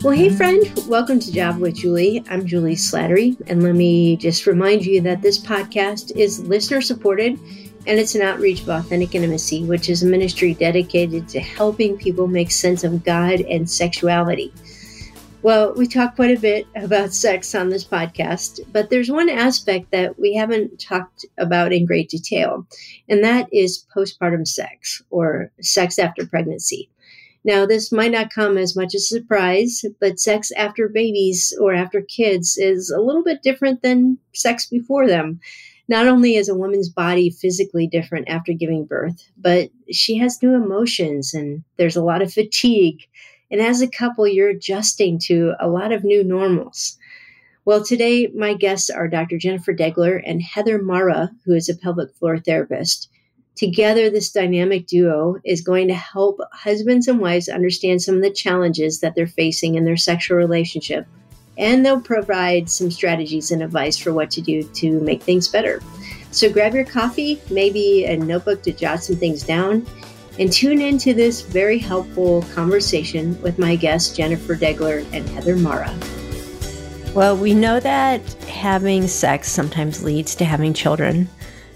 Well, hey, friend, welcome to Java with Juli. I'm Juli Slattery, and let me just remind you that this podcast is listener supported and it's an outreach of authentic intimacy, which is a ministry dedicated to helping people make sense of God and sexuality. Well, we talk quite a bit about sex on this podcast, but there's one aspect that we haven't talked about in great detail, and that is postpartum sex or sex after pregnancy. Now, this might not come as much as a surprise, but sex after babies or after kids is a little bit different than sex before them. Not only is a woman's body physically different after giving birth, but she has new emotions and there's a lot of fatigue. And as a couple, you're adjusting to a lot of new normals. Well, today, my guests are Dr. Jennifer Degler and Heather Marra, who is a pelvic floor therapist. Together, this dynamic duo is going to help husbands and wives understand some of the challenges that they're facing in their sexual relationship. And they'll provide some strategies and advice for what to do to make things better. So grab your coffee, maybe a notebook to jot some things down, and tune into this very helpful conversation with my guests, Jennifer Degler and Heather Marra. Well, we know that having sex sometimes leads to having children,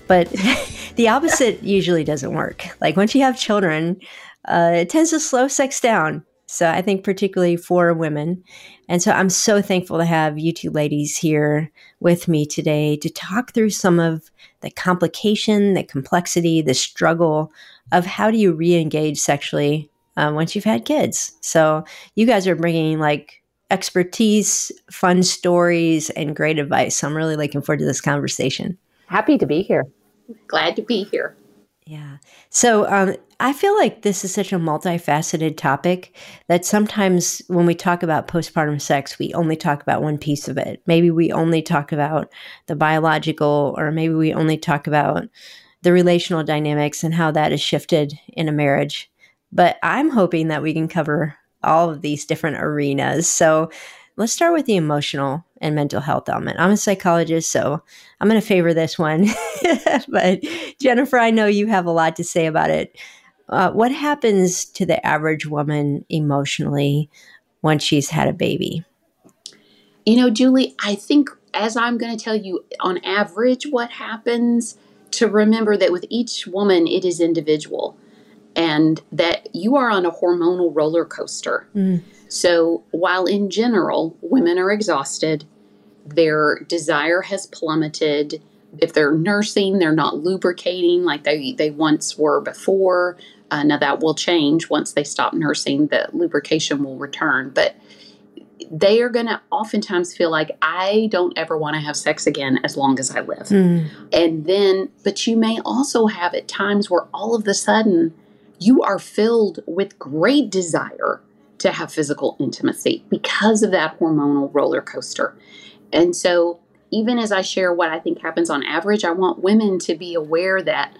but the opposite usually doesn't work. Like once you have children, uh, it tends to slow sex down. So I think particularly for women. And so I'm so thankful to have you two ladies here with me today to talk through some of the complication, the complexity, the struggle of how do you re-engage sexually um, once you've had kids. So you guys are bringing like expertise, fun stories, and great advice. So I'm really looking forward to this conversation. Happy to be here glad to be here. Yeah. So um, I feel like this is such a multifaceted topic that sometimes when we talk about postpartum sex, we only talk about one piece of it. Maybe we only talk about the biological, or maybe we only talk about the relational dynamics and how that is shifted in a marriage. But I'm hoping that we can cover all of these different arenas. So let's start with the emotional and mental health element. I'm a psychologist, so I'm going to favor this one. but Jennifer, I know you have a lot to say about it. Uh, what happens to the average woman emotionally once she's had a baby? You know, Juli, I think as I'm going to tell you on average what happens, to remember that with each woman, it is individual and that you are on a hormonal roller coaster. Mm. So, while in general, women are exhausted, their desire has plummeted. If they're nursing, they're not lubricating like they, they once were before. Uh, now, that will change once they stop nursing, the lubrication will return. But they are going to oftentimes feel like I don't ever want to have sex again as long as I live. Mm. And then, but you may also have at times where all of a sudden you are filled with great desire to have physical intimacy because of that hormonal roller coaster. And so, even as I share what I think happens on average, I want women to be aware that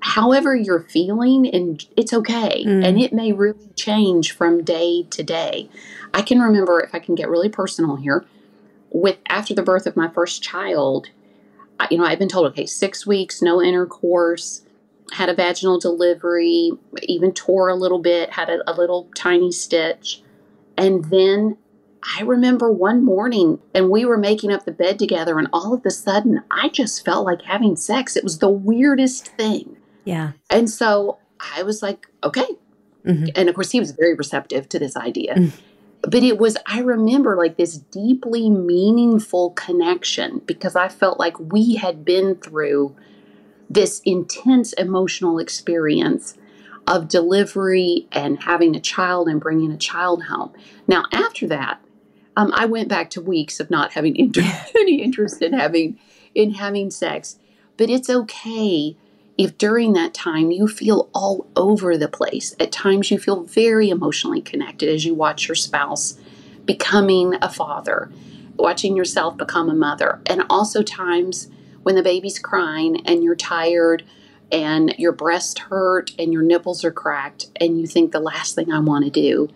however you're feeling, and it's okay, mm. and it may really change from day to day. I can remember, if I can get really personal here, with after the birth of my first child, you know, I've been told, okay, six weeks, no intercourse had a vaginal delivery, even tore a little bit, had a, a little tiny stitch. And then I remember one morning and we were making up the bed together, and all of a sudden I just felt like having sex. It was the weirdest thing. Yeah. And so I was like, okay. Mm-hmm. And of course, he was very receptive to this idea. Mm. But it was, I remember like this deeply meaningful connection because I felt like we had been through this intense emotional experience of delivery and having a child and bringing a child home. Now, after that, um, I went back to weeks of not having inter- any interest in having in having sex. But it's okay if during that time you feel all over the place. At times you feel very emotionally connected as you watch your spouse becoming a father, watching yourself become a mother, and also times when the baby's crying and you're tired and your breast hurt and your nipples are cracked and you think the last thing I want to do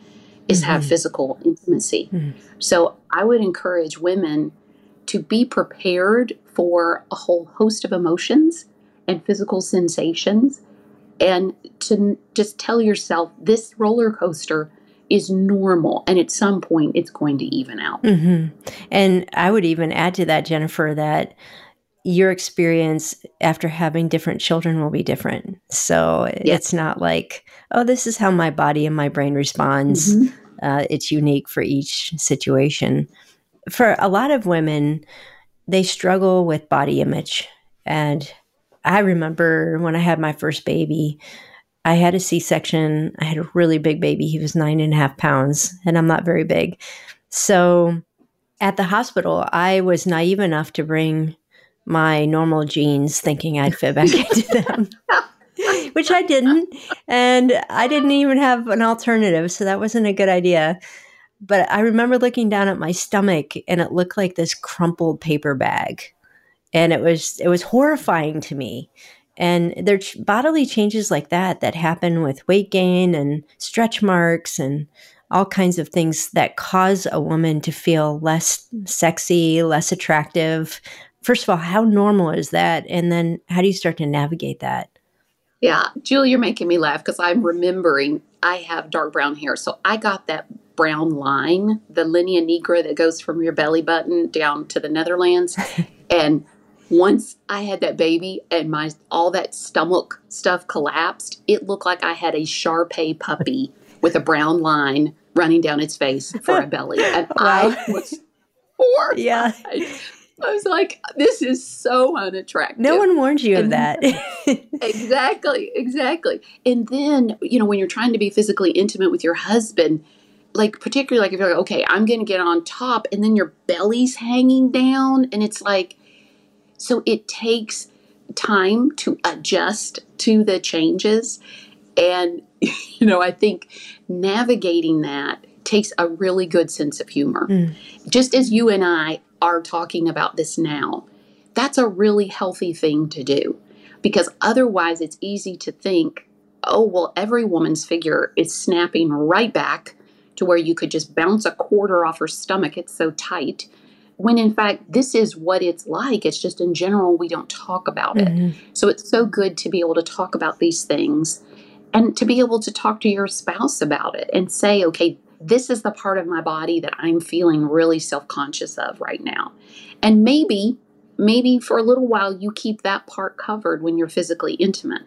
is mm-hmm. have physical intimacy. Mm-hmm. So I would encourage women to be prepared for a whole host of emotions and physical sensations and to just tell yourself this roller coaster is normal. And at some point, it's going to even out. Mm-hmm. And I would even add to that, Jennifer, that your experience after having different children will be different. So yes. it's not like, oh, this is how my body and my brain responds. Mm-hmm. Uh, it's unique for each situation. For a lot of women, they struggle with body image. And I remember when I had my first baby, I had a C section. I had a really big baby. He was nine and a half pounds, and I'm not very big. So at the hospital, I was naive enough to bring my normal jeans thinking I'd fit back into them. Which I didn't. And I didn't even have an alternative. So that wasn't a good idea. But I remember looking down at my stomach and it looked like this crumpled paper bag and it was it was horrifying to me and there are bodily changes like that that happen with weight gain and stretch marks and all kinds of things that cause a woman to feel less sexy less attractive first of all how normal is that and then how do you start to navigate that yeah juli you're making me laugh because i'm remembering i have dark brown hair so i got that brown line the linea nigra that goes from your belly button down to the netherlands and once I had that baby and my all that stomach stuff collapsed, it looked like I had a Shar Pei puppy with a brown line running down its face for a belly. And wow. I was horrified. Yeah. I was like, this is so unattractive. No one warned you and of that. exactly, exactly. And then, you know, when you're trying to be physically intimate with your husband, like particularly like if you're like, okay, I'm gonna get on top and then your belly's hanging down and it's like so it takes time to adjust to the changes. And, you know, I think navigating that takes a really good sense of humor. Mm. Just as you and I are talking about this now, that's a really healthy thing to do because otherwise it's easy to think, oh, well, every woman's figure is snapping right back to where you could just bounce a quarter off her stomach. It's so tight when in fact this is what it's like it's just in general we don't talk about mm-hmm. it so it's so good to be able to talk about these things and to be able to talk to your spouse about it and say okay this is the part of my body that i'm feeling really self-conscious of right now and maybe maybe for a little while you keep that part covered when you're physically intimate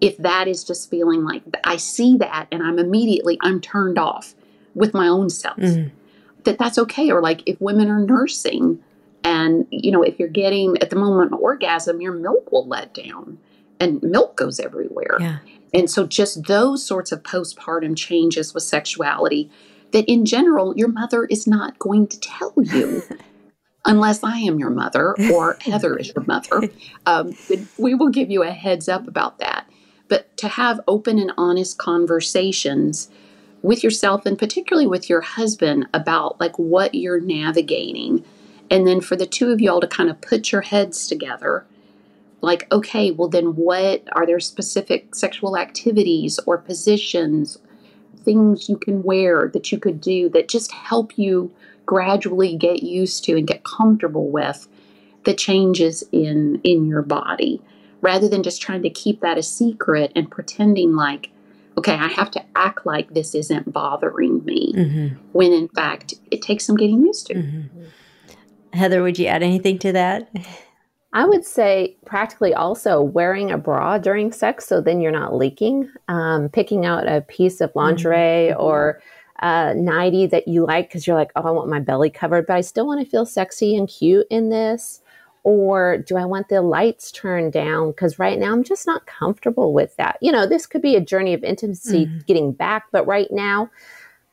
if that is just feeling like i see that and i'm immediately i'm turned off with my own self mm-hmm that that's okay. Or like if women are nursing and, you know, if you're getting at the moment an orgasm, your milk will let down and milk goes everywhere. Yeah. And so just those sorts of postpartum changes with sexuality that in general your mother is not going to tell you. unless I am your mother or Heather is your mother, um, we will give you a heads up about that. But to have open and honest conversations with yourself and particularly with your husband about like what you're navigating. And then for the two of y'all to kind of put your heads together like, okay, well, then what are there specific sexual activities or positions, things you can wear that you could do that just help you gradually get used to and get comfortable with the changes in in your body rather than just trying to keep that a secret and pretending like okay, I have to act like this isn't bothering me, mm-hmm. when in fact it takes some getting used to. Mm-hmm. Heather, would you add anything to that? I would say practically also wearing a bra during sex so then you're not leaking. Um, picking out a piece of lingerie mm-hmm. or a nightie that you like because you're like, oh, I want my belly covered, but I still want to feel sexy and cute in this. Or do I want the lights turned down? Because right now I'm just not comfortable with that. You know, this could be a journey of intimacy mm-hmm. getting back, but right now,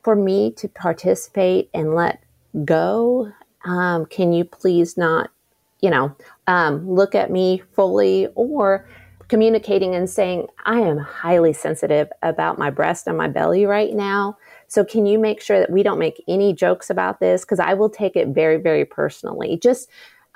for me to participate and let go, um, can you please not, you know, um, look at me fully or communicating and saying, I am highly sensitive about my breast and my belly right now. So, can you make sure that we don't make any jokes about this? Because I will take it very, very personally. Just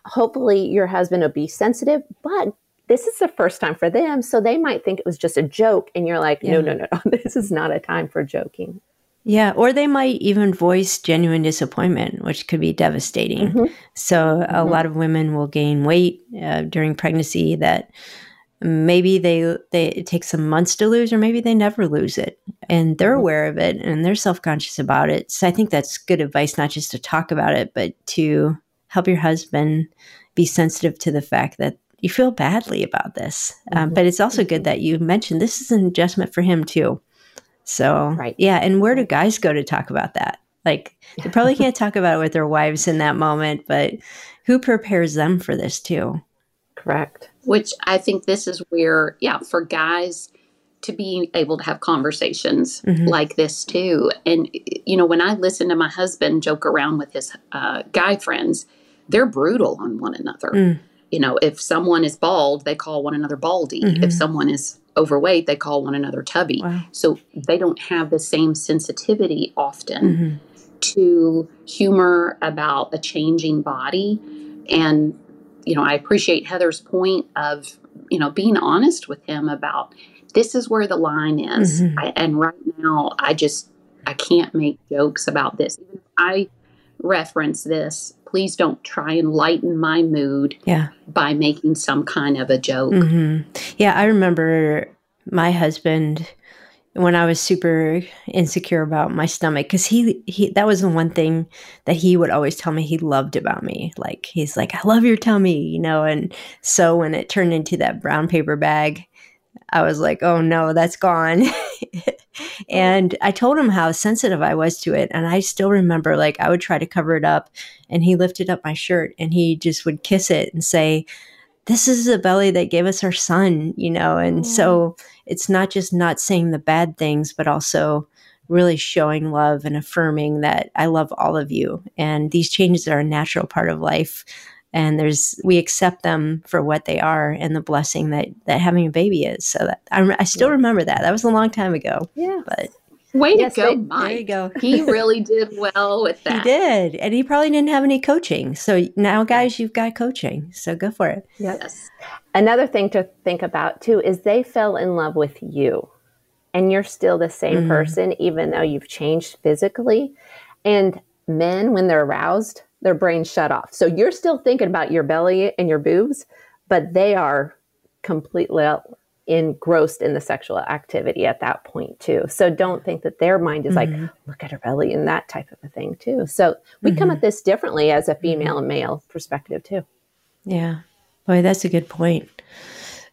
hopefully your husband will be sensitive, but this is the first time for them. So they might think it was just a joke. And you're like, yeah. no, no, no, no, this is not a time for joking. Yeah, or they might even voice genuine disappointment, which could be devastating. Mm-hmm. So, a mm-hmm. lot of women will gain weight uh, during pregnancy that maybe they they it takes some months to lose or maybe they never lose it and they're mm-hmm. aware of it and they're self-conscious about it so i think that's good advice not just to talk about it but to help your husband be sensitive to the fact that you feel badly about this um, mm-hmm. but it's also good mm-hmm. that you mentioned this is an adjustment for him too so right yeah and where do guys go to talk about that like they probably can't talk about it with their wives in that moment but who prepares them for this too correct which I think this is where, yeah, for guys to be able to have conversations mm-hmm. like this too. And, you know, when I listen to my husband joke around with his uh, guy friends, they're brutal on one another. Mm. You know, if someone is bald, they call one another baldy. Mm-hmm. If someone is overweight, they call one another tubby. Wow. So they don't have the same sensitivity often mm-hmm. to humor about a changing body. And you know, I appreciate Heather's point of, you know, being honest with him about this is where the line is. Mm-hmm. I, and right now, I just, I can't make jokes about this. Even if I reference this, please don't try and lighten my mood yeah. by making some kind of a joke. Mm-hmm. Yeah, I remember my husband when I was super insecure about my stomach because he he that was the one thing that he would always tell me he loved about me. Like he's like, I love your tummy, you know. And so when it turned into that brown paper bag, I was like, oh no, that's gone. and I told him how sensitive I was to it, and I still remember like I would try to cover it up, and he lifted up my shirt and he just would kiss it and say this is the belly that gave us our son, you know? And mm. so it's not just not saying the bad things, but also really showing love and affirming that I love all of you. And these changes are a natural part of life. And there's, we accept them for what they are and the blessing that, that having a baby is. So that I, I still remember that. That was a long time ago. Yeah. But Way yes, to go, Mike. There you go. he really did well with that. He did. And he probably didn't have any coaching. So now, guys, you've got coaching. So go for it. Yes. Another thing to think about, too, is they fell in love with you. And you're still the same mm-hmm. person, even though you've changed physically. And men, when they're aroused, their brains shut off. So you're still thinking about your belly and your boobs, but they are completely engrossed in the sexual activity at that point too. So don't think that their mind is mm-hmm. like, look at her belly and that type of a thing too. So we mm-hmm. come at this differently as a female and male perspective too. Yeah. Boy, that's a good point.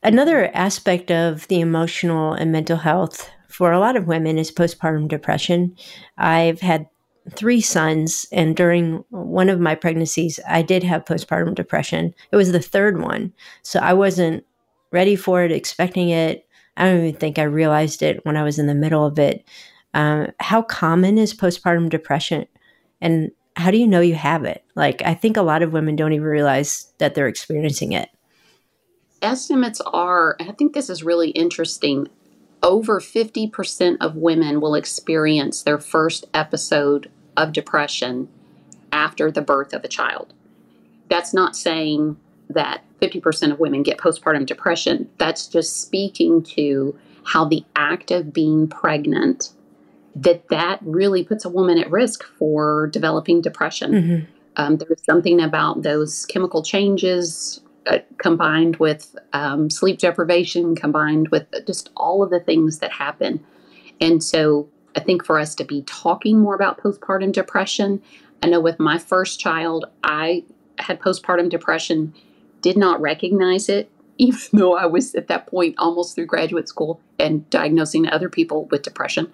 Another aspect of the emotional and mental health for a lot of women is postpartum depression. I've had three sons, and during one of my pregnancies, I did have postpartum depression. It was the third one. So I wasn't ready for it, expecting it. I don't even think I realized it when I was in the middle of it. Um, how common is postpartum depression? And how do you know you have it? Like, I think a lot of women don't even realize that they're experiencing it. Estimates are, I think this is really interesting. Over 50% of women will experience their first episode of depression after the birth of a child. That's not saying that 50% of women get postpartum depression. That's just speaking to how the act of being pregnant that that really puts a woman at risk for developing depression. Mm-hmm. Um, there's something about those chemical changes uh, combined with um, sleep deprivation, combined with just all of the things that happen. And so I think for us to be talking more about postpartum depression, I know with my first child, I had postpartum depression did not recognize it, even though I was at that point almost through graduate school and diagnosing other people with depression.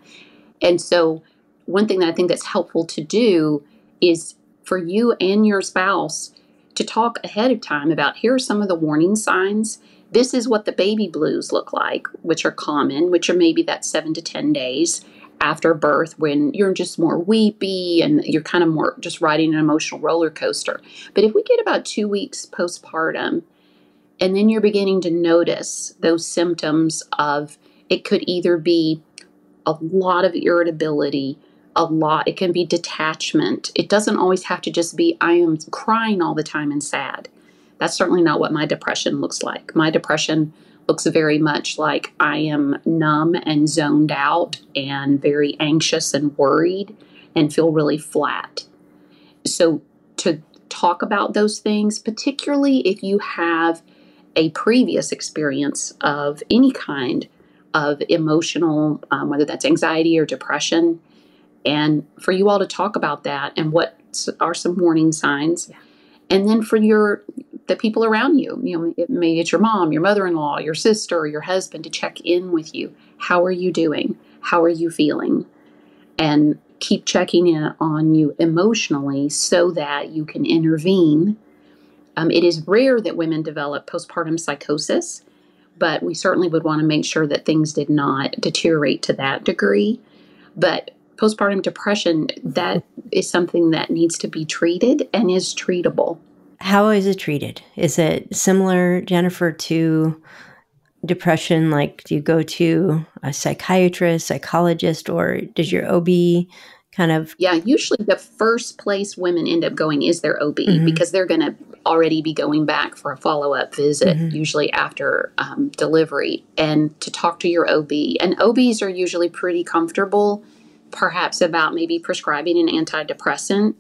And so, one thing that I think that's helpful to do is for you and your spouse to talk ahead of time about here are some of the warning signs. This is what the baby blues look like, which are common, which are maybe that seven to 10 days after birth when you're just more weepy and you're kind of more just riding an emotional roller coaster. But if we get about two weeks postpartum, and then you're beginning to notice those symptoms of it could either be a lot of irritability, a lot, it can be detachment. It doesn't always have to just be, I am crying all the time and sad. That's certainly not what my depression looks like. My depression looks very much like I am numb and zoned out and very anxious and worried and feel really flat. So, to talk about those things, particularly if you have a previous experience of any kind of emotional, um, whether that's anxiety or depression, and for you all to talk about that and what are some warning signs, yeah. and then for your the people around you, you know, it, maybe it's your mom, your mother-in-law, your sister, your husband, to check in with you. How are you doing? How are you feeling? And keep checking in on you emotionally so that you can intervene. Um, it is rare that women develop postpartum psychosis but we certainly would want to make sure that things did not deteriorate to that degree. But postpartum depression, that is something that needs to be treated and is treatable. How is it treated? Is it similar, Jennifer, to depression? Like, do you go to a psychiatrist, psychologist, or does your OB kind of yeah usually the first place women end up going is their ob mm-hmm. because they're going to already be going back for a follow-up visit mm-hmm. usually after um, delivery and to talk to your ob and obs are usually pretty comfortable perhaps about maybe prescribing an antidepressant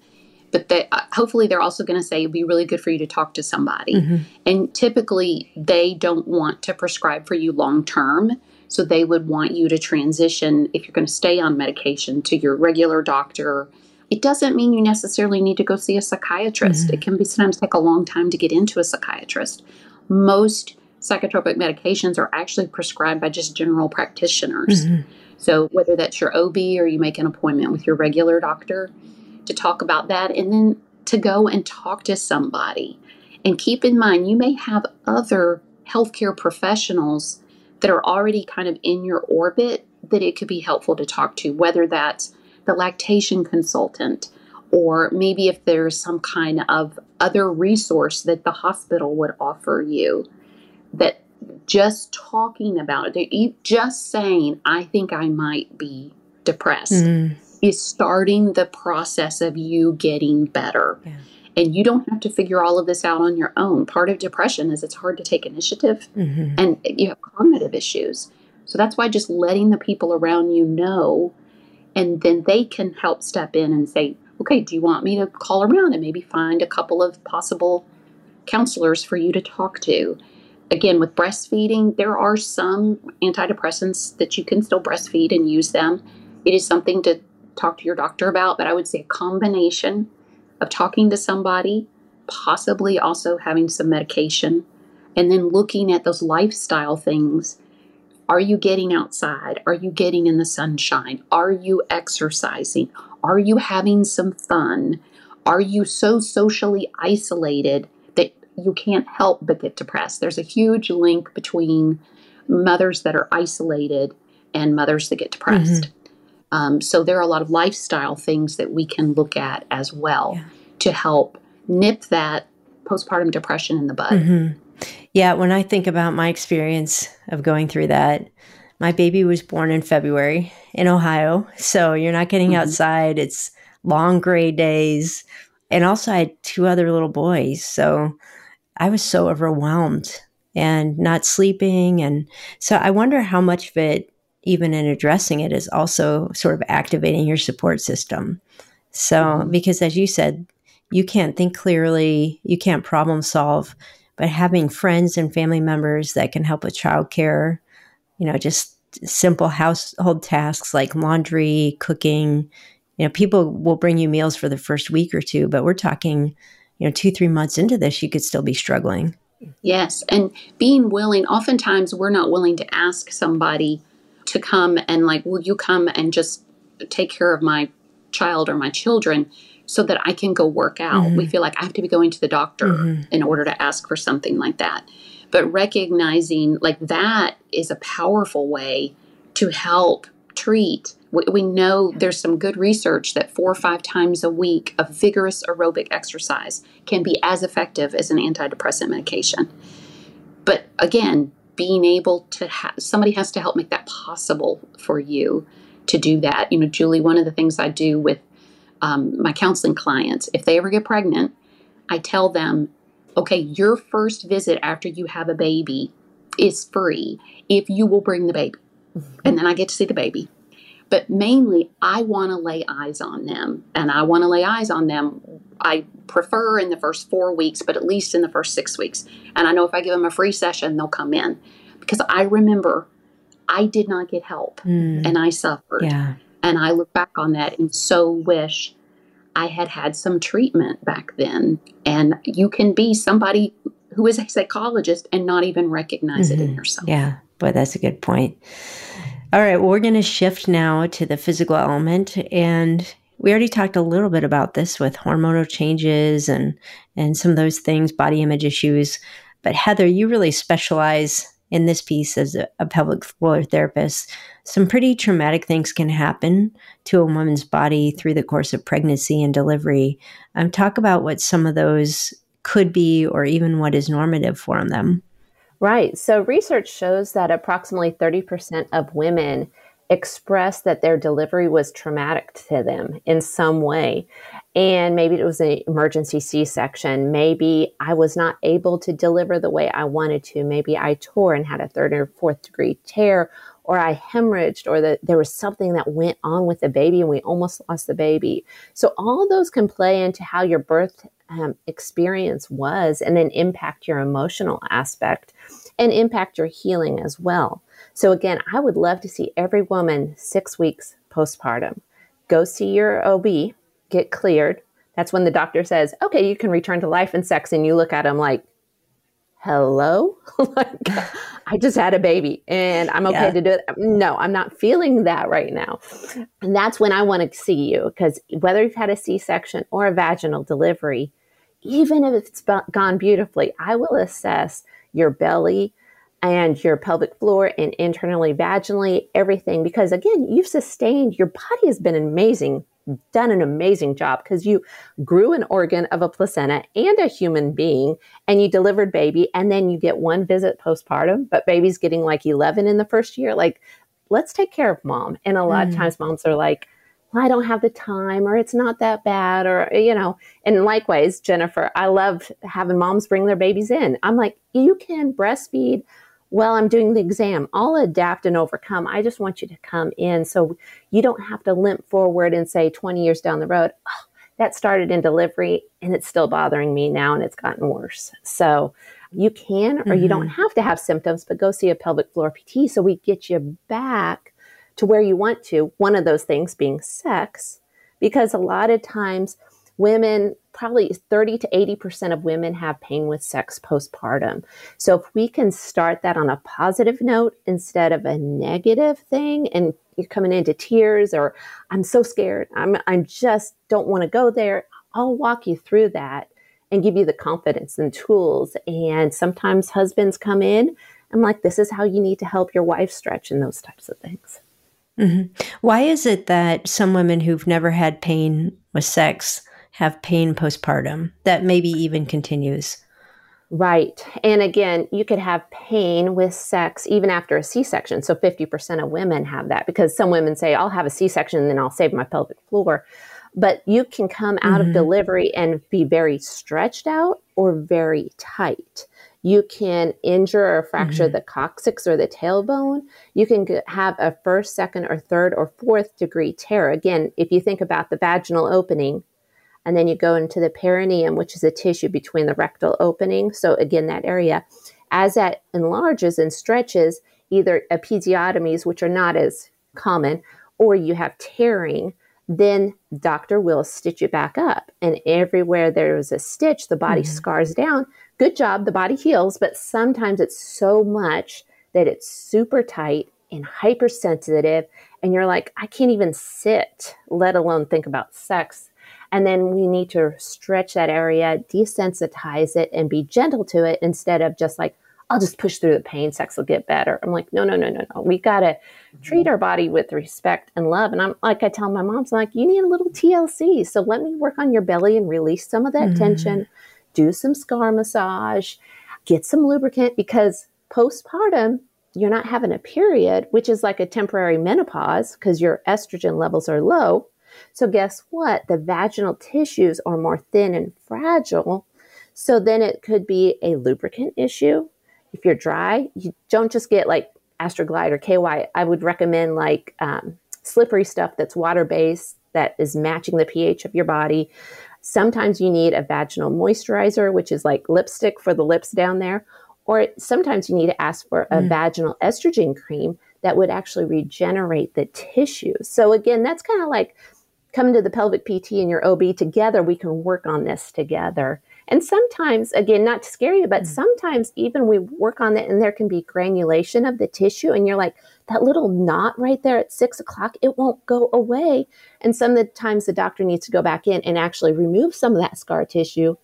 but that uh, hopefully they're also going to say it'd be really good for you to talk to somebody mm-hmm. and typically they don't want to prescribe for you long term so they would want you to transition, if you're going to stay on medication, to your regular doctor. It doesn't mean you necessarily need to go see a psychiatrist. Mm-hmm. It can be sometimes take a long time to get into a psychiatrist. Most psychotropic medications are actually prescribed by just general practitioners. Mm-hmm. So whether that's your OB or you make an appointment with your regular doctor to talk about that and then to go and talk to somebody. And keep in mind you may have other healthcare professionals that are already kind of in your orbit that it could be helpful to talk to, whether that's the lactation consultant or maybe if there's some kind of other resource that the hospital would offer you that just talking about it, just saying, I think I might be depressed, mm. is starting the process of you getting better. Yeah. And you don't have to figure all of this out on your own. Part of depression is it's hard to take initiative mm-hmm. and you have cognitive issues. So that's why just letting the people around you know, and then they can help step in and say, okay, do you want me to call around and maybe find a couple of possible counselors for you to talk to? Again, with breastfeeding, there are some antidepressants that you can still breastfeed and use them. It is something to talk to your doctor about, but I would say a combination of talking to somebody, possibly also having some medication, and then looking at those lifestyle things. Are you getting outside? Are you getting in the sunshine? Are you exercising? Are you having some fun? Are you so socially isolated you can't help but get depressed? There's a huge link between mothers that are isolated and mothers that get depressed. Mm-hmm. Um, so there are a lot of lifestyle things that we can look at as well yeah. to help nip that postpartum depression in the bud. Mm-hmm. Yeah, when I think about my experience of going through that, my baby was born in February in Ohio. So you're not getting mm-hmm. outside. It's long gray days. And also, I had two other little boys. So I was so overwhelmed and not sleeping. And so I wonder how much of it even in addressing it is also sort of activating your support system. So, mm-hmm. because as you said, you can't think clearly, you can't problem solve, but having friends and family members that can help with childcare, you know, just simple household tasks like laundry, cooking, you know, people will bring you meals for the first week or two, but we're talking, you know, two, three months into this, you could still be struggling. Yes. And being willing, oftentimes we're not willing to ask somebody to come and like, will you come and just take care of my child or my children so that I can go work out? Mm-hmm. We feel like I have to be going to the doctor mm-hmm. in order to ask for something like that. But recognizing like that is a powerful way to help treat. We, we know there's some good research that four or five times a week of vigorous aerobic exercise can be as effective as an antidepressant medication. But again, being able to have somebody has to help make that possible for you to do that. You know, Juli, one of the things I do with um, my counseling clients, if they ever get pregnant, I tell them, okay, your first visit after you have a baby is free if you will bring the baby. Mm-hmm. And then I get to see the baby. But mainly, I want to lay eyes on them. And I want to lay eyes on them I prefer in the first four weeks, but at least in the first six weeks. And I know if I give them a free session, they'll come in because I remember I did not get help mm. and I suffered. Yeah. And I look back on that and so wish I had had some treatment back then. And you can be somebody who is a psychologist and not even recognize mm-hmm. it in mm-hmm. yourself. Yeah, but that's a good point. All right, we're going to shift now to the physical element. And we already talked a little bit about this with hormonal changes and, and some of those things, body image issues. But Heather, you really specialize in this piece as a, a pelvic floor therapist. Some pretty traumatic things can happen to a woman's body through the course of pregnancy and delivery. Um, talk about what some of those could be or even what is normative for them. Right. So research shows that approximately 30% of women express that their delivery was traumatic to them in some way. And maybe it was an emergency C section. Maybe I was not able to deliver the way I wanted to. Maybe I tore and had a third or fourth degree tear, or I hemorrhaged, or that there was something that went on with the baby and we almost lost the baby. So, all those can play into how your birth um, experience was and then impact your emotional aspect and impact your healing as well. So, again, I would love to see every woman six weeks postpartum go see your OB, get cleared. That's when the doctor says, okay, you can return to life and sex. And you look at them like, hello? like, I just had a baby and I'm okay yeah. to do it. No, I'm not feeling that right now. And that's when I want to see you because whether you've had a C section or a vaginal delivery, even if it's gone beautifully, I will assess your belly and your pelvic floor and internally vaginally, everything. Because again, you've sustained, your body has been amazing, done an amazing job because you grew an organ of a placenta and a human being and you delivered baby. And then you get one visit postpartum, but baby's getting like 11 in the first year. Like, let's take care of mom. And a lot mm. of times moms are like, I don't have the time or it's not that bad or you know and likewise Jennifer I love having moms bring their babies in. I'm like you can breastfeed while I'm doing the exam. I'll adapt and overcome. I just want you to come in so you don't have to limp forward and say 20 years down the road oh, that started in delivery and it's still bothering me now and it's gotten worse. So you can or mm-hmm. you don't have to have symptoms but go see a pelvic floor PT so we get you back to where you want to, one of those things being sex, because a lot of times women, probably 30 to 80% of women have pain with sex postpartum. So if we can start that on a positive note instead of a negative thing and you're coming into tears or I'm so scared, I'm I just don't want to go there, I'll walk you through that and give you the confidence and tools. And sometimes husbands come in, I'm like, this is how you need to help your wife stretch and those types of things. Mm-hmm. Why is it that some women who've never had pain with sex have pain postpartum that maybe even continues? Right. And again, you could have pain with sex even after a C section. So 50% of women have that because some women say, I'll have a C section and then I'll save my pelvic floor. But you can come out mm-hmm. of delivery and be very stretched out or very tight. You can injure or fracture mm-hmm. the coccyx or the tailbone. You can have a first, second, or third, or fourth degree tear. Again, if you think about the vaginal opening, and then you go into the perineum, which is a tissue between the rectal opening. So, again, that area, as that enlarges and stretches, either episiotomies, which are not as common, or you have tearing, then doctor will stitch you back up. And everywhere there is a stitch, the body mm-hmm. scars down good job, the body heals, but sometimes it's so much that it's super tight and hypersensitive. And you're like, I can't even sit, let alone think about sex. And then we need to stretch that area, desensitize it, and be gentle to it instead of just like, I'll just push through the pain, sex will get better. I'm like, no, no, no, no, no. We got to treat our body with respect and love. And I'm like, I tell my moms, I'm like, you need a little TLC. So let me work on your belly and release some of that mm-hmm. tension do some scar massage, get some lubricant because postpartum, you're not having a period, which is like a temporary menopause because your estrogen levels are low. So, guess what? The vaginal tissues are more thin and fragile. So, then it could be a lubricant issue. If you're dry, you don't just get like Astroglide or KY. I would recommend like um, slippery stuff that's water based, that is matching the pH of your body Sometimes you need a vaginal moisturizer, which is like lipstick for the lips down there. Or sometimes you need to ask for a mm. vaginal estrogen cream that would actually regenerate the tissue. So, again, that's kind of like coming to the pelvic PT and your OB together. We can work on this together. And sometimes, again, not to scare you, but mm. sometimes even we work on it and there can be granulation of the tissue. And you're like, that little knot right there at six o'clock, it won't go away. And some of the times the doctor needs to go back in and actually remove some of that scar tissue,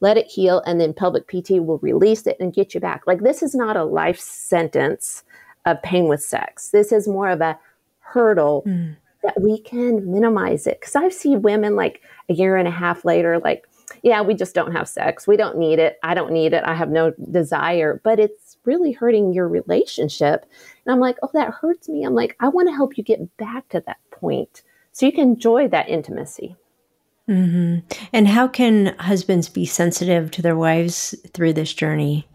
let it heal, and then pelvic PT will release it and get you back. Like, this is not a life sentence of pain with sex. This is more of a hurdle mm. that we can minimize it. Because I've seen women like a year and a half later, like, yeah, we just don't have sex. We don't need it. I don't need it. I have no desire, but it's really hurting your relationship. And I'm like, oh, that hurts me. I'm like, I want to help you get back to that point so you can enjoy that intimacy. Mm-hmm. And how can husbands be sensitive to their wives through this journey?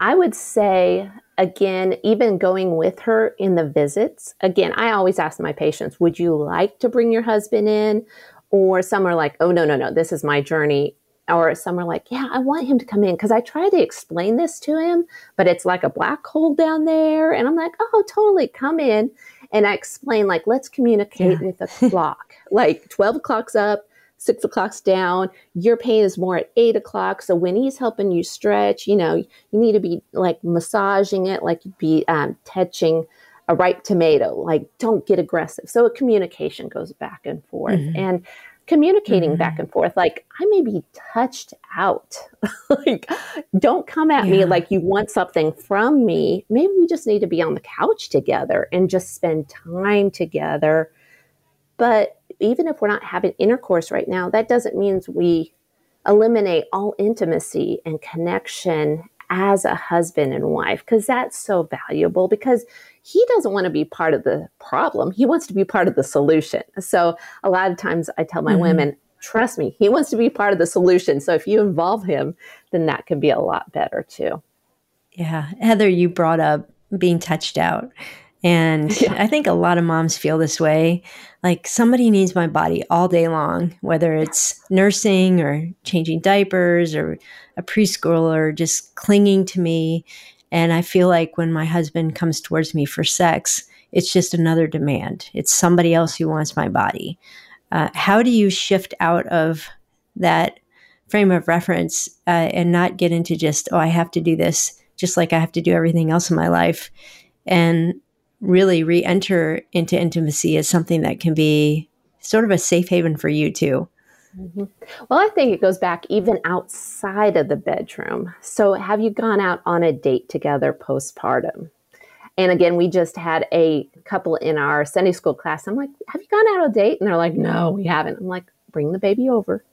I would say, again, even going with her in the visits, again, I always ask my patients, would you like to bring your husband in? Or some are like, oh, no, no, no, this is my journey. Or some are like, yeah, I want him to come in because I try to explain this to him, but it's like a black hole down there. And I'm like, oh, totally, come in. And I explain, like, let's communicate yeah. with a clock. like 12 o'clock's up, six o'clock's down. Your pain is more at eight o'clock. So when he's helping you stretch, you know, you need to be like massaging it, like you'd be um, touching a ripe tomato. Like, don't get aggressive. So a communication goes back and forth. Mm-hmm. And communicating mm-hmm. back and forth, like, I may be touched out. like, don't come at yeah. me like you want something from me. Maybe we just need to be on the couch together and just spend time together. But even if we're not having intercourse right now, that doesn't mean we eliminate all intimacy and connection as a husband and wife because that's so valuable because he doesn't want to be part of the problem. He wants to be part of the solution. So a lot of times I tell my mm-hmm. women, trust me, he wants to be part of the solution. So if you involve him, then that can be a lot better too. Yeah. Heather, you brought up being touched out. And yeah. I think a lot of moms feel this way. Like somebody needs my body all day long, whether it's nursing or changing diapers or a preschooler just clinging to me. And I feel like when my husband comes towards me for sex, it's just another demand. It's somebody else who wants my body. Uh, how do you shift out of that frame of reference uh, and not get into just, oh, I have to do this just like I have to do everything else in my life? And really re enter into intimacy as something that can be sort of a safe haven for you too. Mm-hmm. Well, I think it goes back even outside of the bedroom. So, have you gone out on a date together postpartum? And again, we just had a couple in our Sunday school class. I'm like, Have you gone out on a date? And they're like, No, we haven't. I'm like, Bring the baby over.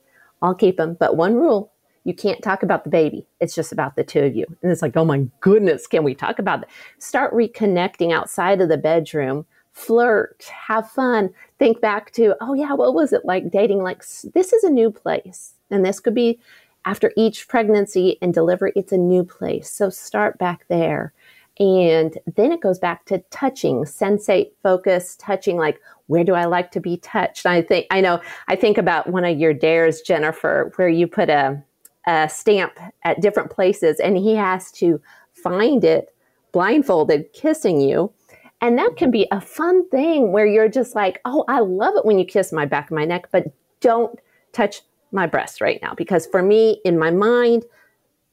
I'll keep him. But one rule you can't talk about the baby. It's just about the two of you. And it's like, oh my goodness, can we talk about that? Start reconnecting outside of the bedroom, flirt, have fun, think back to, oh yeah, what was it like dating? Like, this is a new place. And this could be after each pregnancy and delivery, it's a new place. So start back there. And then it goes back to touching, sensate, focus, touching, like, where do I like to be touched? I think, I know, I think about one of your dares, Jennifer, where you put a, a stamp at different places and he has to find it blindfolded kissing you. And that can be a fun thing where you're just like oh i love it when you kiss my back of my neck but don't touch my breast right now because for me in my mind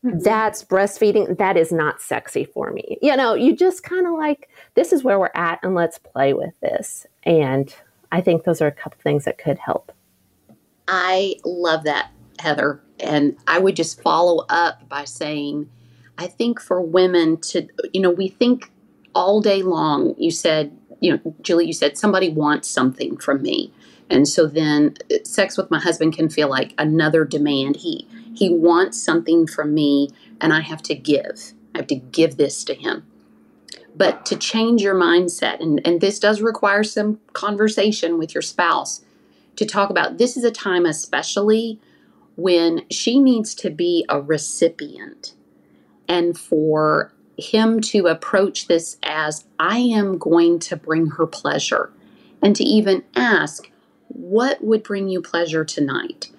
mm-hmm. that's breastfeeding. That is not sexy for me. You know you just kind of like this is where we're at and let's play with this. And i think those are a couple things that could help. I love that heather and I would just follow up by saying, I think for women to, you know, we think all day long, you said, you know, Juli, you said somebody wants something from me. And so then uh, sex with my husband can feel like another demand. He he wants something from me and I have to give. I have to give this to him. But to change your mindset, and, and this does require some conversation with your spouse to talk about this is a time especially when she needs to be a recipient and for him to approach this as I am going to bring her pleasure and to even ask, What would bring you pleasure tonight?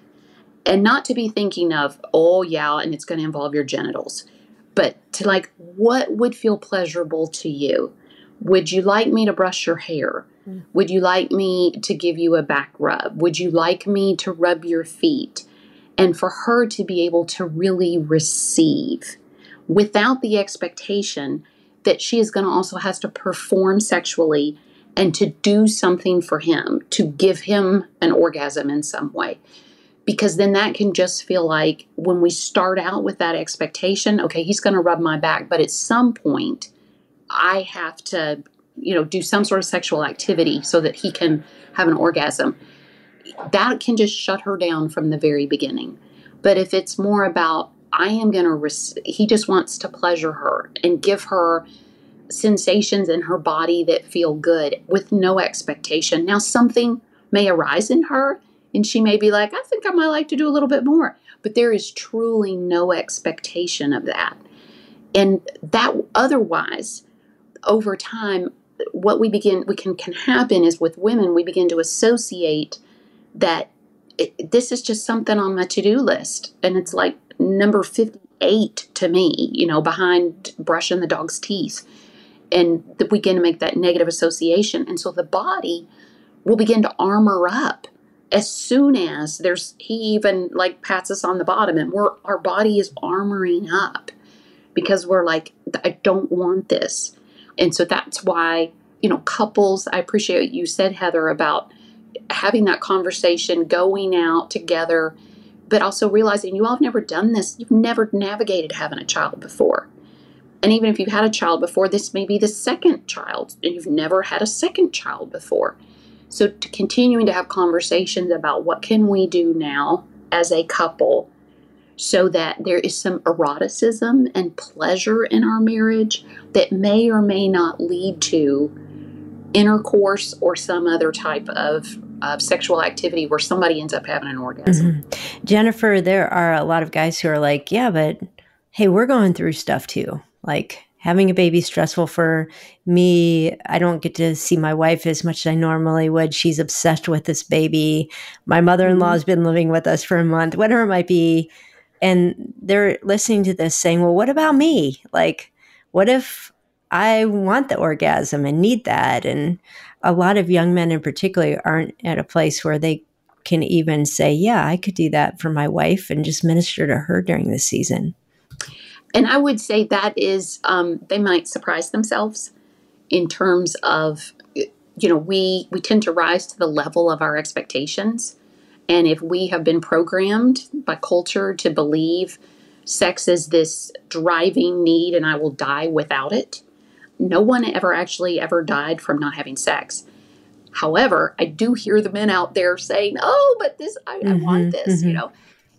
And not to be thinking of, oh, yeah, and it's going to involve your genitals, but to like, what would feel pleasurable to you? Would you like me to brush your hair? Mm. Would you like me to give you a back rub? Would you like me to rub your feet? And for her to be able to really receive without the expectation that she is going to also has to perform sexually and to do something for him, to give him an orgasm in some way. Because then that can just feel like when we start out with that expectation, okay, he's going to rub my back, but at some point, I have to, you know, do some sort of sexual activity so that he can have an orgasm. That can just shut her down from the very beginning. But if it's more about, I am going to, res- he just wants to pleasure her and give her sensations in her body that feel good with no expectation. Now, something may arise in her, and she may be like, I think I might like to do a little bit more. But there is truly no expectation of that. And that otherwise, over time, what we begin, we can, can happen is with women, we begin to associate that it, this is just something on my to do list. And it's like number 58 to me, you know, behind brushing the dog's teeth and we begin to make that negative association. And so the body will begin to armor up as soon as there's he even like pats us on the bottom and we're our body is armoring up because we're like I don't want this. And so that's why, you know, couples, I appreciate what you said Heather about having that conversation, going out together, but also realizing you all have never done this. You've never navigated having a child before. And even if you've had a child before, this may be the second child, and you've never had a second child before. So, to continuing to have conversations about what can we do now as a couple so that there is some eroticism and pleasure in our marriage that may or may not lead to intercourse or some other type of, sexual activity where somebody ends up having an orgasm. Mm-hmm. Jennifer, there are a lot of guys who are like, yeah, but hey, we're going through stuff too. Like having a baby stressful for me. I don't get to see my wife as much as I normally would. She's obsessed with this baby. My mother-in-law has been living with us for a month, whatever it might be. And they're listening to this saying, well, what about me? Like, what if I want the orgasm and need that? And a lot of young men in particular aren't at a place where they can even say, yeah, I could do that for my wife and just minister to her during the season. And I would say that is, um, they might surprise themselves in terms of, you know, we, we tend to rise to the level of our expectations. And if we have been programmed by culture to believe sex is this driving need and I will die without it, no one ever actually ever died from not having sex. However, I do hear the men out there saying, "Oh, but this I, mm-hmm, I want this," mm-hmm. you know.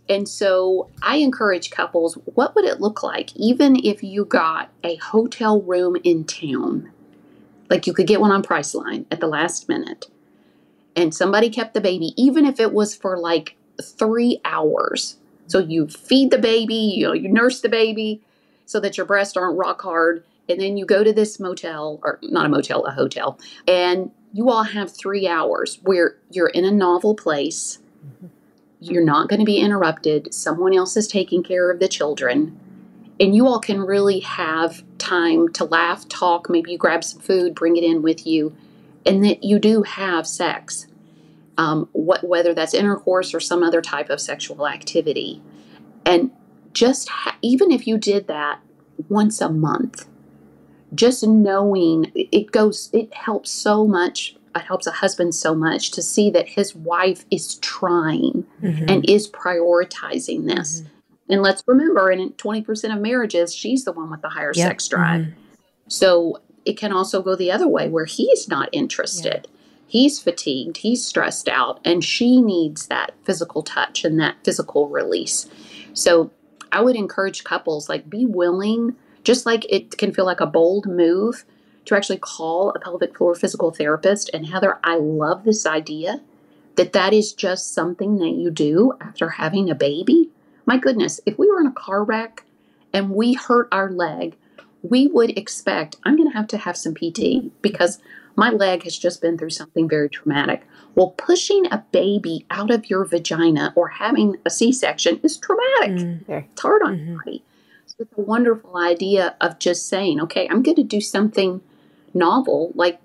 And so I encourage couples what would it look like even if you got a hotel room in town? Like you could get one on Priceline at the last minute, and somebody kept the baby, even if it was for like three hours. So you feed the baby, you know, you nurse the baby so that your breasts aren't rock hard. And then you go to this motel, or not a motel, a hotel, and you all have three hours where you're in a novel place. Mm-hmm you're not going to be interrupted. Someone else is taking care of the children. And you all can really have time to laugh, talk, maybe you grab some food, bring it in with you, and that you do have sex. Um, what, whether that's intercourse or some other type of sexual activity. And just ha- even if you did that once a month, just knowing it goes, it helps so much it helps a husband so much to see that his wife is trying mm-hmm. and is prioritizing this. Mm-hmm. And let's remember, in 20% of marriages, she's the one with the higher yep. sex drive. Mm-hmm. So it can also go the other way where he's not interested. He's fatigued, he's stressed out, and she needs that physical touch and that physical release. So I would encourage couples like be willing, just like it can feel like a bold move to actually call a pelvic floor physical therapist. And Heather, I love this idea that that is just something that you do after having a baby. My goodness, if we were in a car wreck and we hurt our leg, we would expect I'm going to have to have some PT because my leg has just been through something very traumatic. Well, pushing a baby out of your vagina or having a C section is traumatic. Mm-hmm. It's hard on mm-hmm. your body. It's a wonderful idea of just saying, okay, I'm going to do something novel, like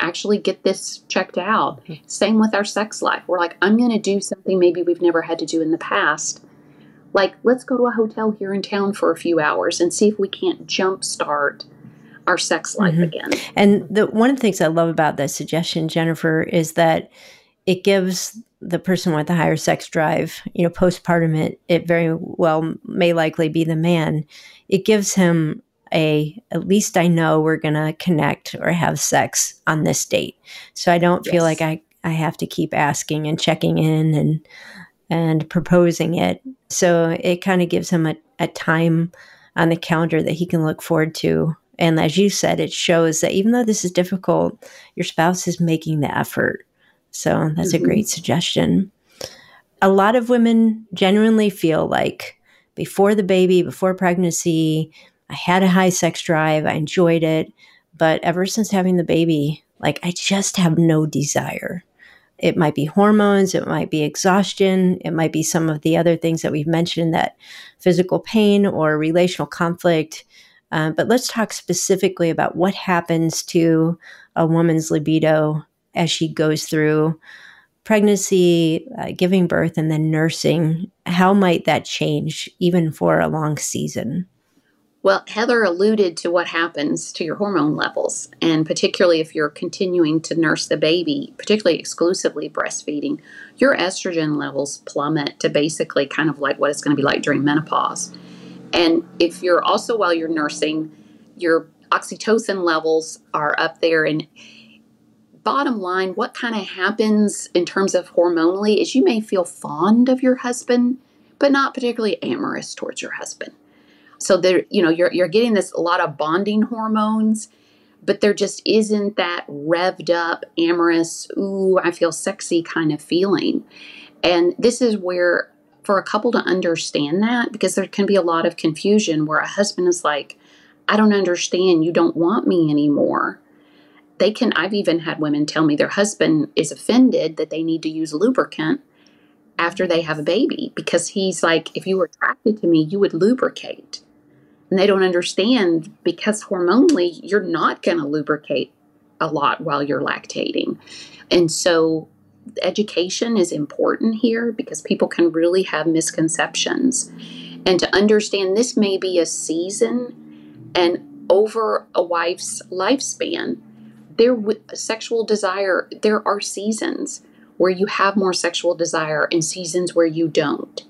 actually get this checked out. Mm-hmm. Same with our sex life. We're like, I'm going to do something maybe we've never had to do in the past. Like, let's go to a hotel here in town for a few hours and see if we can't jumpstart our sex life mm-hmm. again. And the one of the things I love about that suggestion, Jennifer, is that it gives the person with the higher sex drive, you know, postpartum, it, it very well may likely be the man. It gives him a, at least I know we're going to connect or have sex on this date. So I don't yes. feel like I, I have to keep asking and checking in and, and proposing it. So it kind of gives him a, a time on the calendar that he can look forward to and as you said, it shows that even though this is difficult, your spouse is making the effort. So that's mm-hmm. a great suggestion. A lot of women genuinely feel like before the baby, before pregnancy, I had a high sex drive, I enjoyed it. But ever since having the baby, like I just have no desire. It might be hormones, it might be exhaustion, it might be some of the other things that we've mentioned that physical pain or relational conflict uh, but let's talk specifically about what happens to a woman's libido as she goes through pregnancy, uh, giving birth, and then nursing. How might that change even for a long season? Well, Heather alluded to what happens to your hormone levels, and particularly if you're continuing to nurse the baby, particularly exclusively breastfeeding, your estrogen levels plummet to basically kind of like what it's going to be like during menopause. And if you're also while you're nursing, your oxytocin levels are up there. And bottom line, what kind of happens in terms of hormonally is you may feel fond of your husband, but not particularly amorous towards your husband. So there, you know, you're you're getting this a lot of bonding hormones, but there just isn't that revved up, amorous, ooh, I feel sexy kind of feeling. And this is where for a couple to understand that because there can be a lot of confusion where a husband is like, I don't understand. You don't want me anymore. They can, I've even had women tell me their husband is offended that they need to use lubricant after they have a baby because he's like, if you were attracted to me, you would lubricate. And they don't understand because hormonally, you're not going to lubricate a lot while you're lactating. And so education is important here because people can really have misconceptions. And to understand this may be a season and over a wife's lifespan, there sexual desire, there are seasons where you have more sexual desire and seasons where you don't.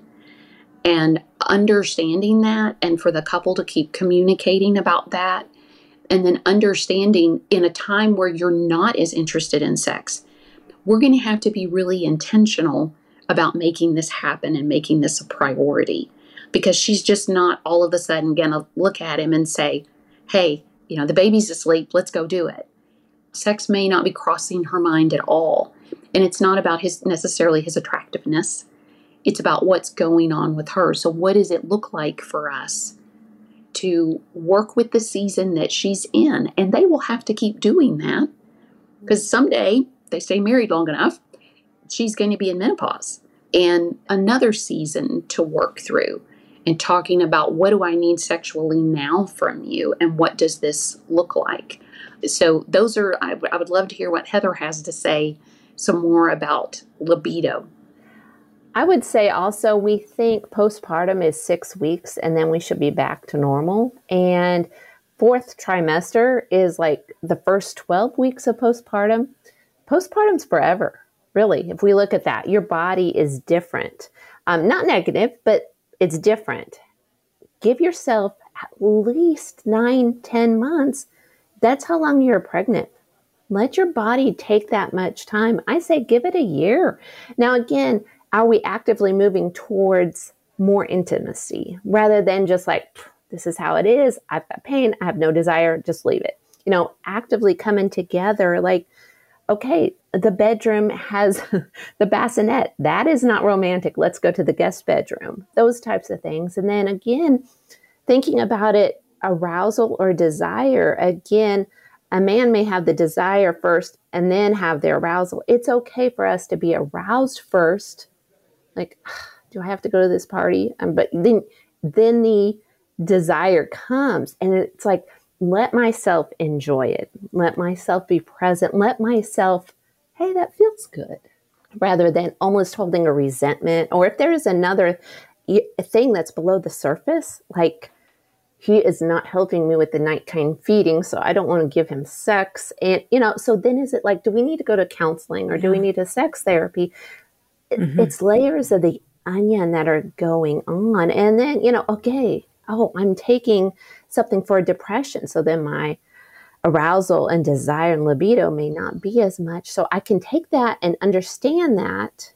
And understanding that and for the couple to keep communicating about that and then understanding in a time where you're not as interested in sex we're going to have to be really intentional about making this happen and making this a priority because she's just not all of a sudden going to look at him and say, hey, you know, the baby's asleep, let's go do it. Sex may not be crossing her mind at all. And it's not about his necessarily his attractiveness. It's about what's going on with her. So what does it look like for us to work with the season that she's in? And they will have to keep doing that because someday they stay married long enough, she's going to be in menopause and another season to work through and talking about what do I need sexually now from you and what does this look like. So, those are, I, I would love to hear what Heather has to say some more about libido. I would say also we think postpartum is six weeks and then we should be back to normal. And fourth trimester is like the first 12 weeks of postpartum postpartum's forever, really. If we look at that, your body is different. Um, not negative, but it's different. Give yourself at least nine, ten months. That's how long you're pregnant. Let your body take that much time. I say give it a year. Now, again, are we actively moving towards more intimacy rather than just like, this is how it is. I've got pain. I have no desire. Just leave it. You know, actively coming together like, okay, the bedroom has the bassinet. That is not romantic. Let's go to the guest bedroom. Those types of things. And then again, thinking about it, arousal or desire, again, a man may have the desire first and then have the arousal. It's okay for us to be aroused first. Like, do I have to go to this party? Um, but then, then the desire comes, and it's like, let myself enjoy it. Let myself be present. Let myself, hey, that feels good, rather than almost holding a resentment. Or if there is another thing that's below the surface, like he is not helping me with the nighttime feeding, so I don't want to give him sex. And, you know, so then is it like, do we need to go to counseling or do we need a sex therapy? Mm-hmm. It's layers of the onion that are going on. And then, you know, okay, oh, I'm taking something for depression. So then my arousal and desire and libido may not be as much. So I can take that and understand that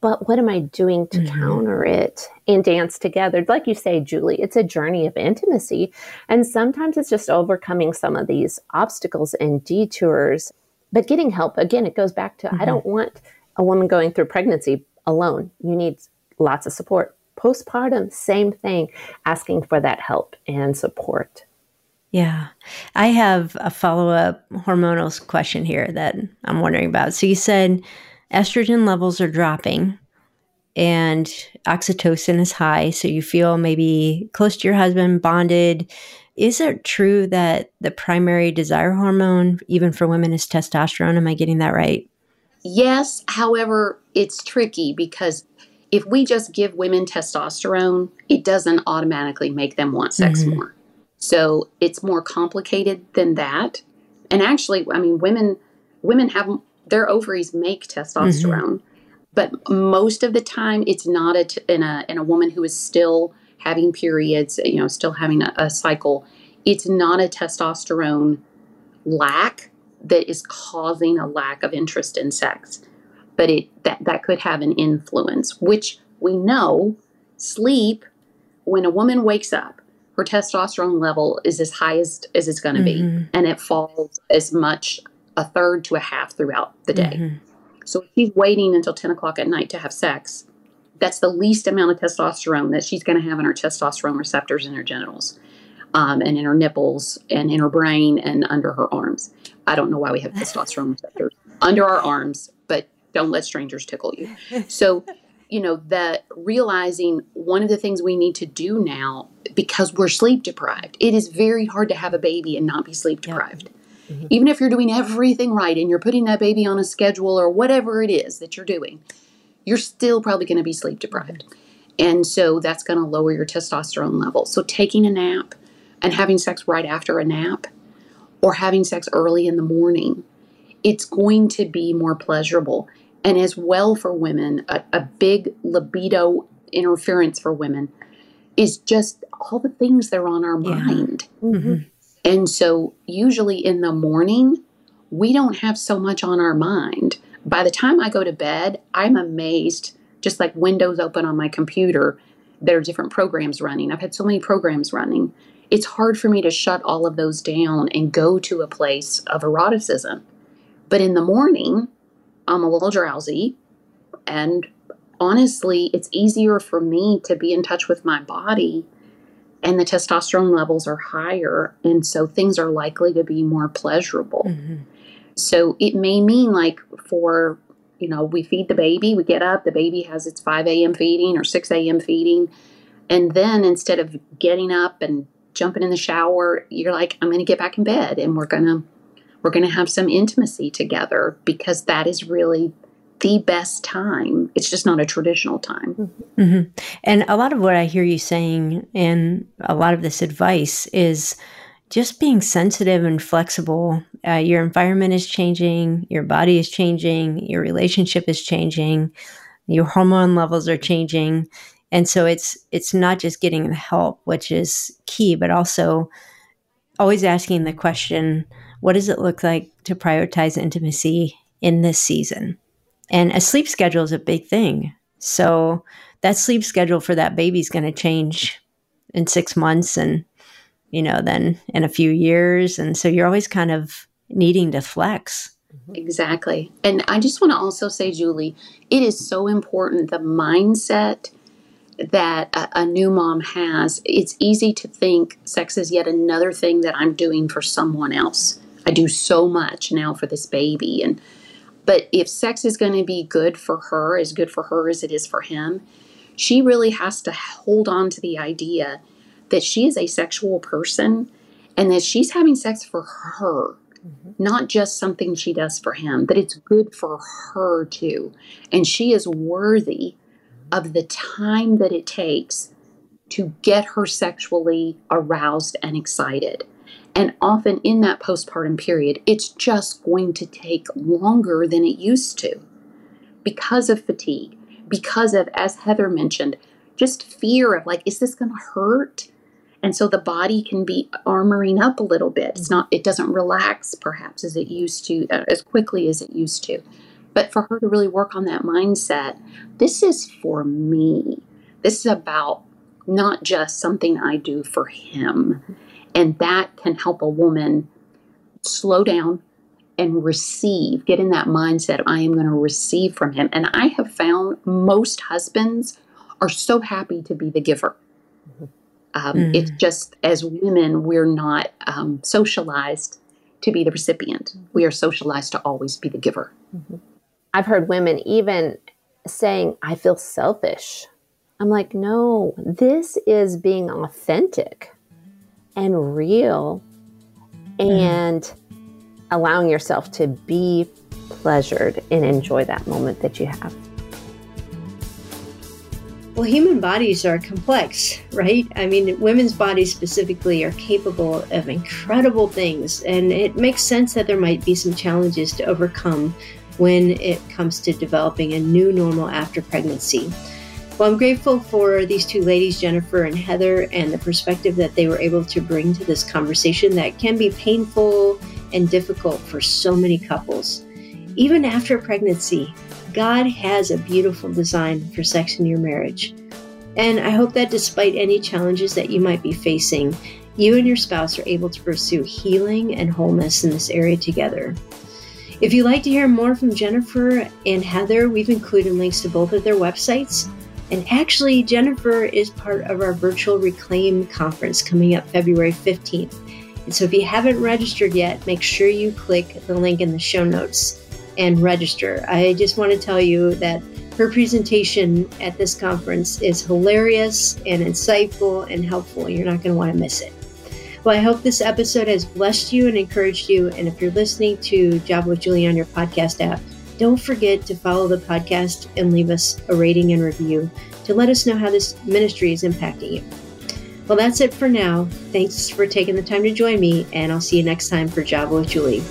but what am I doing to mm-hmm. counter it and dance together? Like you say, Juli, it's a journey of intimacy. And sometimes it's just overcoming some of these obstacles and detours. But getting help, again, it goes back to mm-hmm. I don't want a woman going through pregnancy alone. You need lots of support. Postpartum, same thing, asking for that help and support. Yeah. I have a follow up hormonal question here that I'm wondering about. So you said, estrogen levels are dropping and oxytocin is high, so you feel maybe close to your husband, bonded. Is it true that the primary desire hormone, even for women, is testosterone? Am I getting that right? Yes. However, it's tricky because if we just give women testosterone, it doesn't automatically make them want sex mm-hmm. more. So it's more complicated than that. And actually, I mean, women women have their ovaries make testosterone, mm-hmm. but most of the time it's not a t- in a in a woman who is still having periods, you know, still having a, a cycle. It's not a testosterone lack that is causing a lack of interest in sex, but it that that could have an influence, which we know sleep when a woman wakes up her testosterone level is as high as, as it's going to mm-hmm. be and it falls as much a third to a half throughout the day. Mm-hmm. So if she's waiting until 10 o'clock at night to have sex, that's the least amount of testosterone that she's going to have in her testosterone receptors in her genitals um, and in her nipples and in her brain and under her arms. I don't know why we have testosterone receptors under our arms, but don't let strangers tickle you. So, you know, that realizing one of the things we need to do now because we're sleep deprived, it is very hard to have a baby and not be sleep deprived. Yep. Mm-hmm. Even if you're doing everything right and you're putting that baby on a schedule or whatever it is that you're doing, you're still probably going to be sleep deprived. And so that's going to lower your testosterone level. So taking a nap and having sex right after a nap or having sex early in the morning, it's going to be more pleasurable. And as well for women, a, a big libido interference for women is just all the things that are on our yeah. mind. Mm-hmm. And so, usually in the morning, we don't have so much on our mind. By the time I go to bed, I'm amazed, just like windows open on my computer, there are different programs running. I've had so many programs running. It's hard for me to shut all of those down and go to a place of eroticism. But in the morning, I'm a little drowsy. And honestly, it's easier for me to be in touch with my body and the testosterone levels are higher. And so things are likely to be more pleasurable. Mm-hmm. So it may mean like for, you know, we feed the baby, we get up, the baby has its 5 a.m. feeding or 6 a.m. feeding. And then instead of getting up and jumping in the shower, you're like, I'm going to get back in bed and we're going to we're going to have some intimacy together because that is really the best time. It's just not a traditional time. Mm-hmm. And a lot of what I hear you saying and a lot of this advice is just being sensitive and flexible. Uh, your environment is changing, your body is changing, your relationship is changing, your hormone levels are changing. And so it's it's not just getting the help, which is key, but also always asking the question, what does it look like to prioritize intimacy in this season? And a sleep schedule is a big thing. So that sleep schedule for that baby is going to change in six months and, you know, then in a few years. And so you're always kind of needing to flex. Exactly. And I just want to also say, Juli, it is so important the mindset that a, a, new mom has. It's easy to think sex is yet another thing that I'm doing for someone else. I do so much now for this baby. And but if sex is going to be good for her, as good for her as it is for him, she really has to hold on to the idea that she is a sexual person and that she's having sex for her, mm-hmm. not just something she does for him, that it's good for her too. And she is worthy of the time that it takes to get her sexually aroused and excited. And often in that postpartum period, it's just going to take longer than it used to because of fatigue, because of, as Heather mentioned, just fear of like, is this going to hurt? And so the body can be armoring up a little bit. It's not, it doesn't relax perhaps as it used to, uh, as quickly as it used to. But for her to really work on that mindset, this is for me. This is about not just something I do for him. And that can help a woman slow down and receive, get in that mindset I am going to receive from him. And I have found most husbands are so happy to be the giver. Um, mm. It's just as women, we're not um, socialized to be the recipient. We are socialized to always be the giver. Mm-hmm. I've heard women even saying, I feel selfish. I'm like, no, this is being authentic and real and mm. allowing yourself to be pleasured and enjoy that moment that you have. Well, human bodies are complex, right? I mean, women's bodies specifically are capable of incredible things, and it makes sense that there might be some challenges to overcome when it comes to developing a new normal after pregnancy. Well, I'm grateful for these two ladies, Jennifer and Heather, and the perspective that they were able to bring to this conversation that can be painful and difficult for so many couples. Even after pregnancy, God has a beautiful design for sex in your marriage. And I hope that despite any challenges that you might be facing, you and your spouse are able to pursue healing and wholeness in this area together. If you'd like to hear more from Jennifer and Heather, we've included links to both of their websites. And actually, Jennifer is part of our virtual Reclaim conference coming up February 15th. And so if you haven't registered yet, make sure you click the link in the show notes and register. I just want to tell you that her presentation at this conference is hilarious and insightful and helpful. You're not going to want to miss it. Well, I hope this episode has blessed you and encouraged you. And if you're listening to Java with Juli on your podcast app, don't forget to follow the podcast and leave us a rating and review to let us know how this ministry is impacting you. Well, that's it for now. Thanks for taking the time to join me, and I'll see you next time for Java with Juli.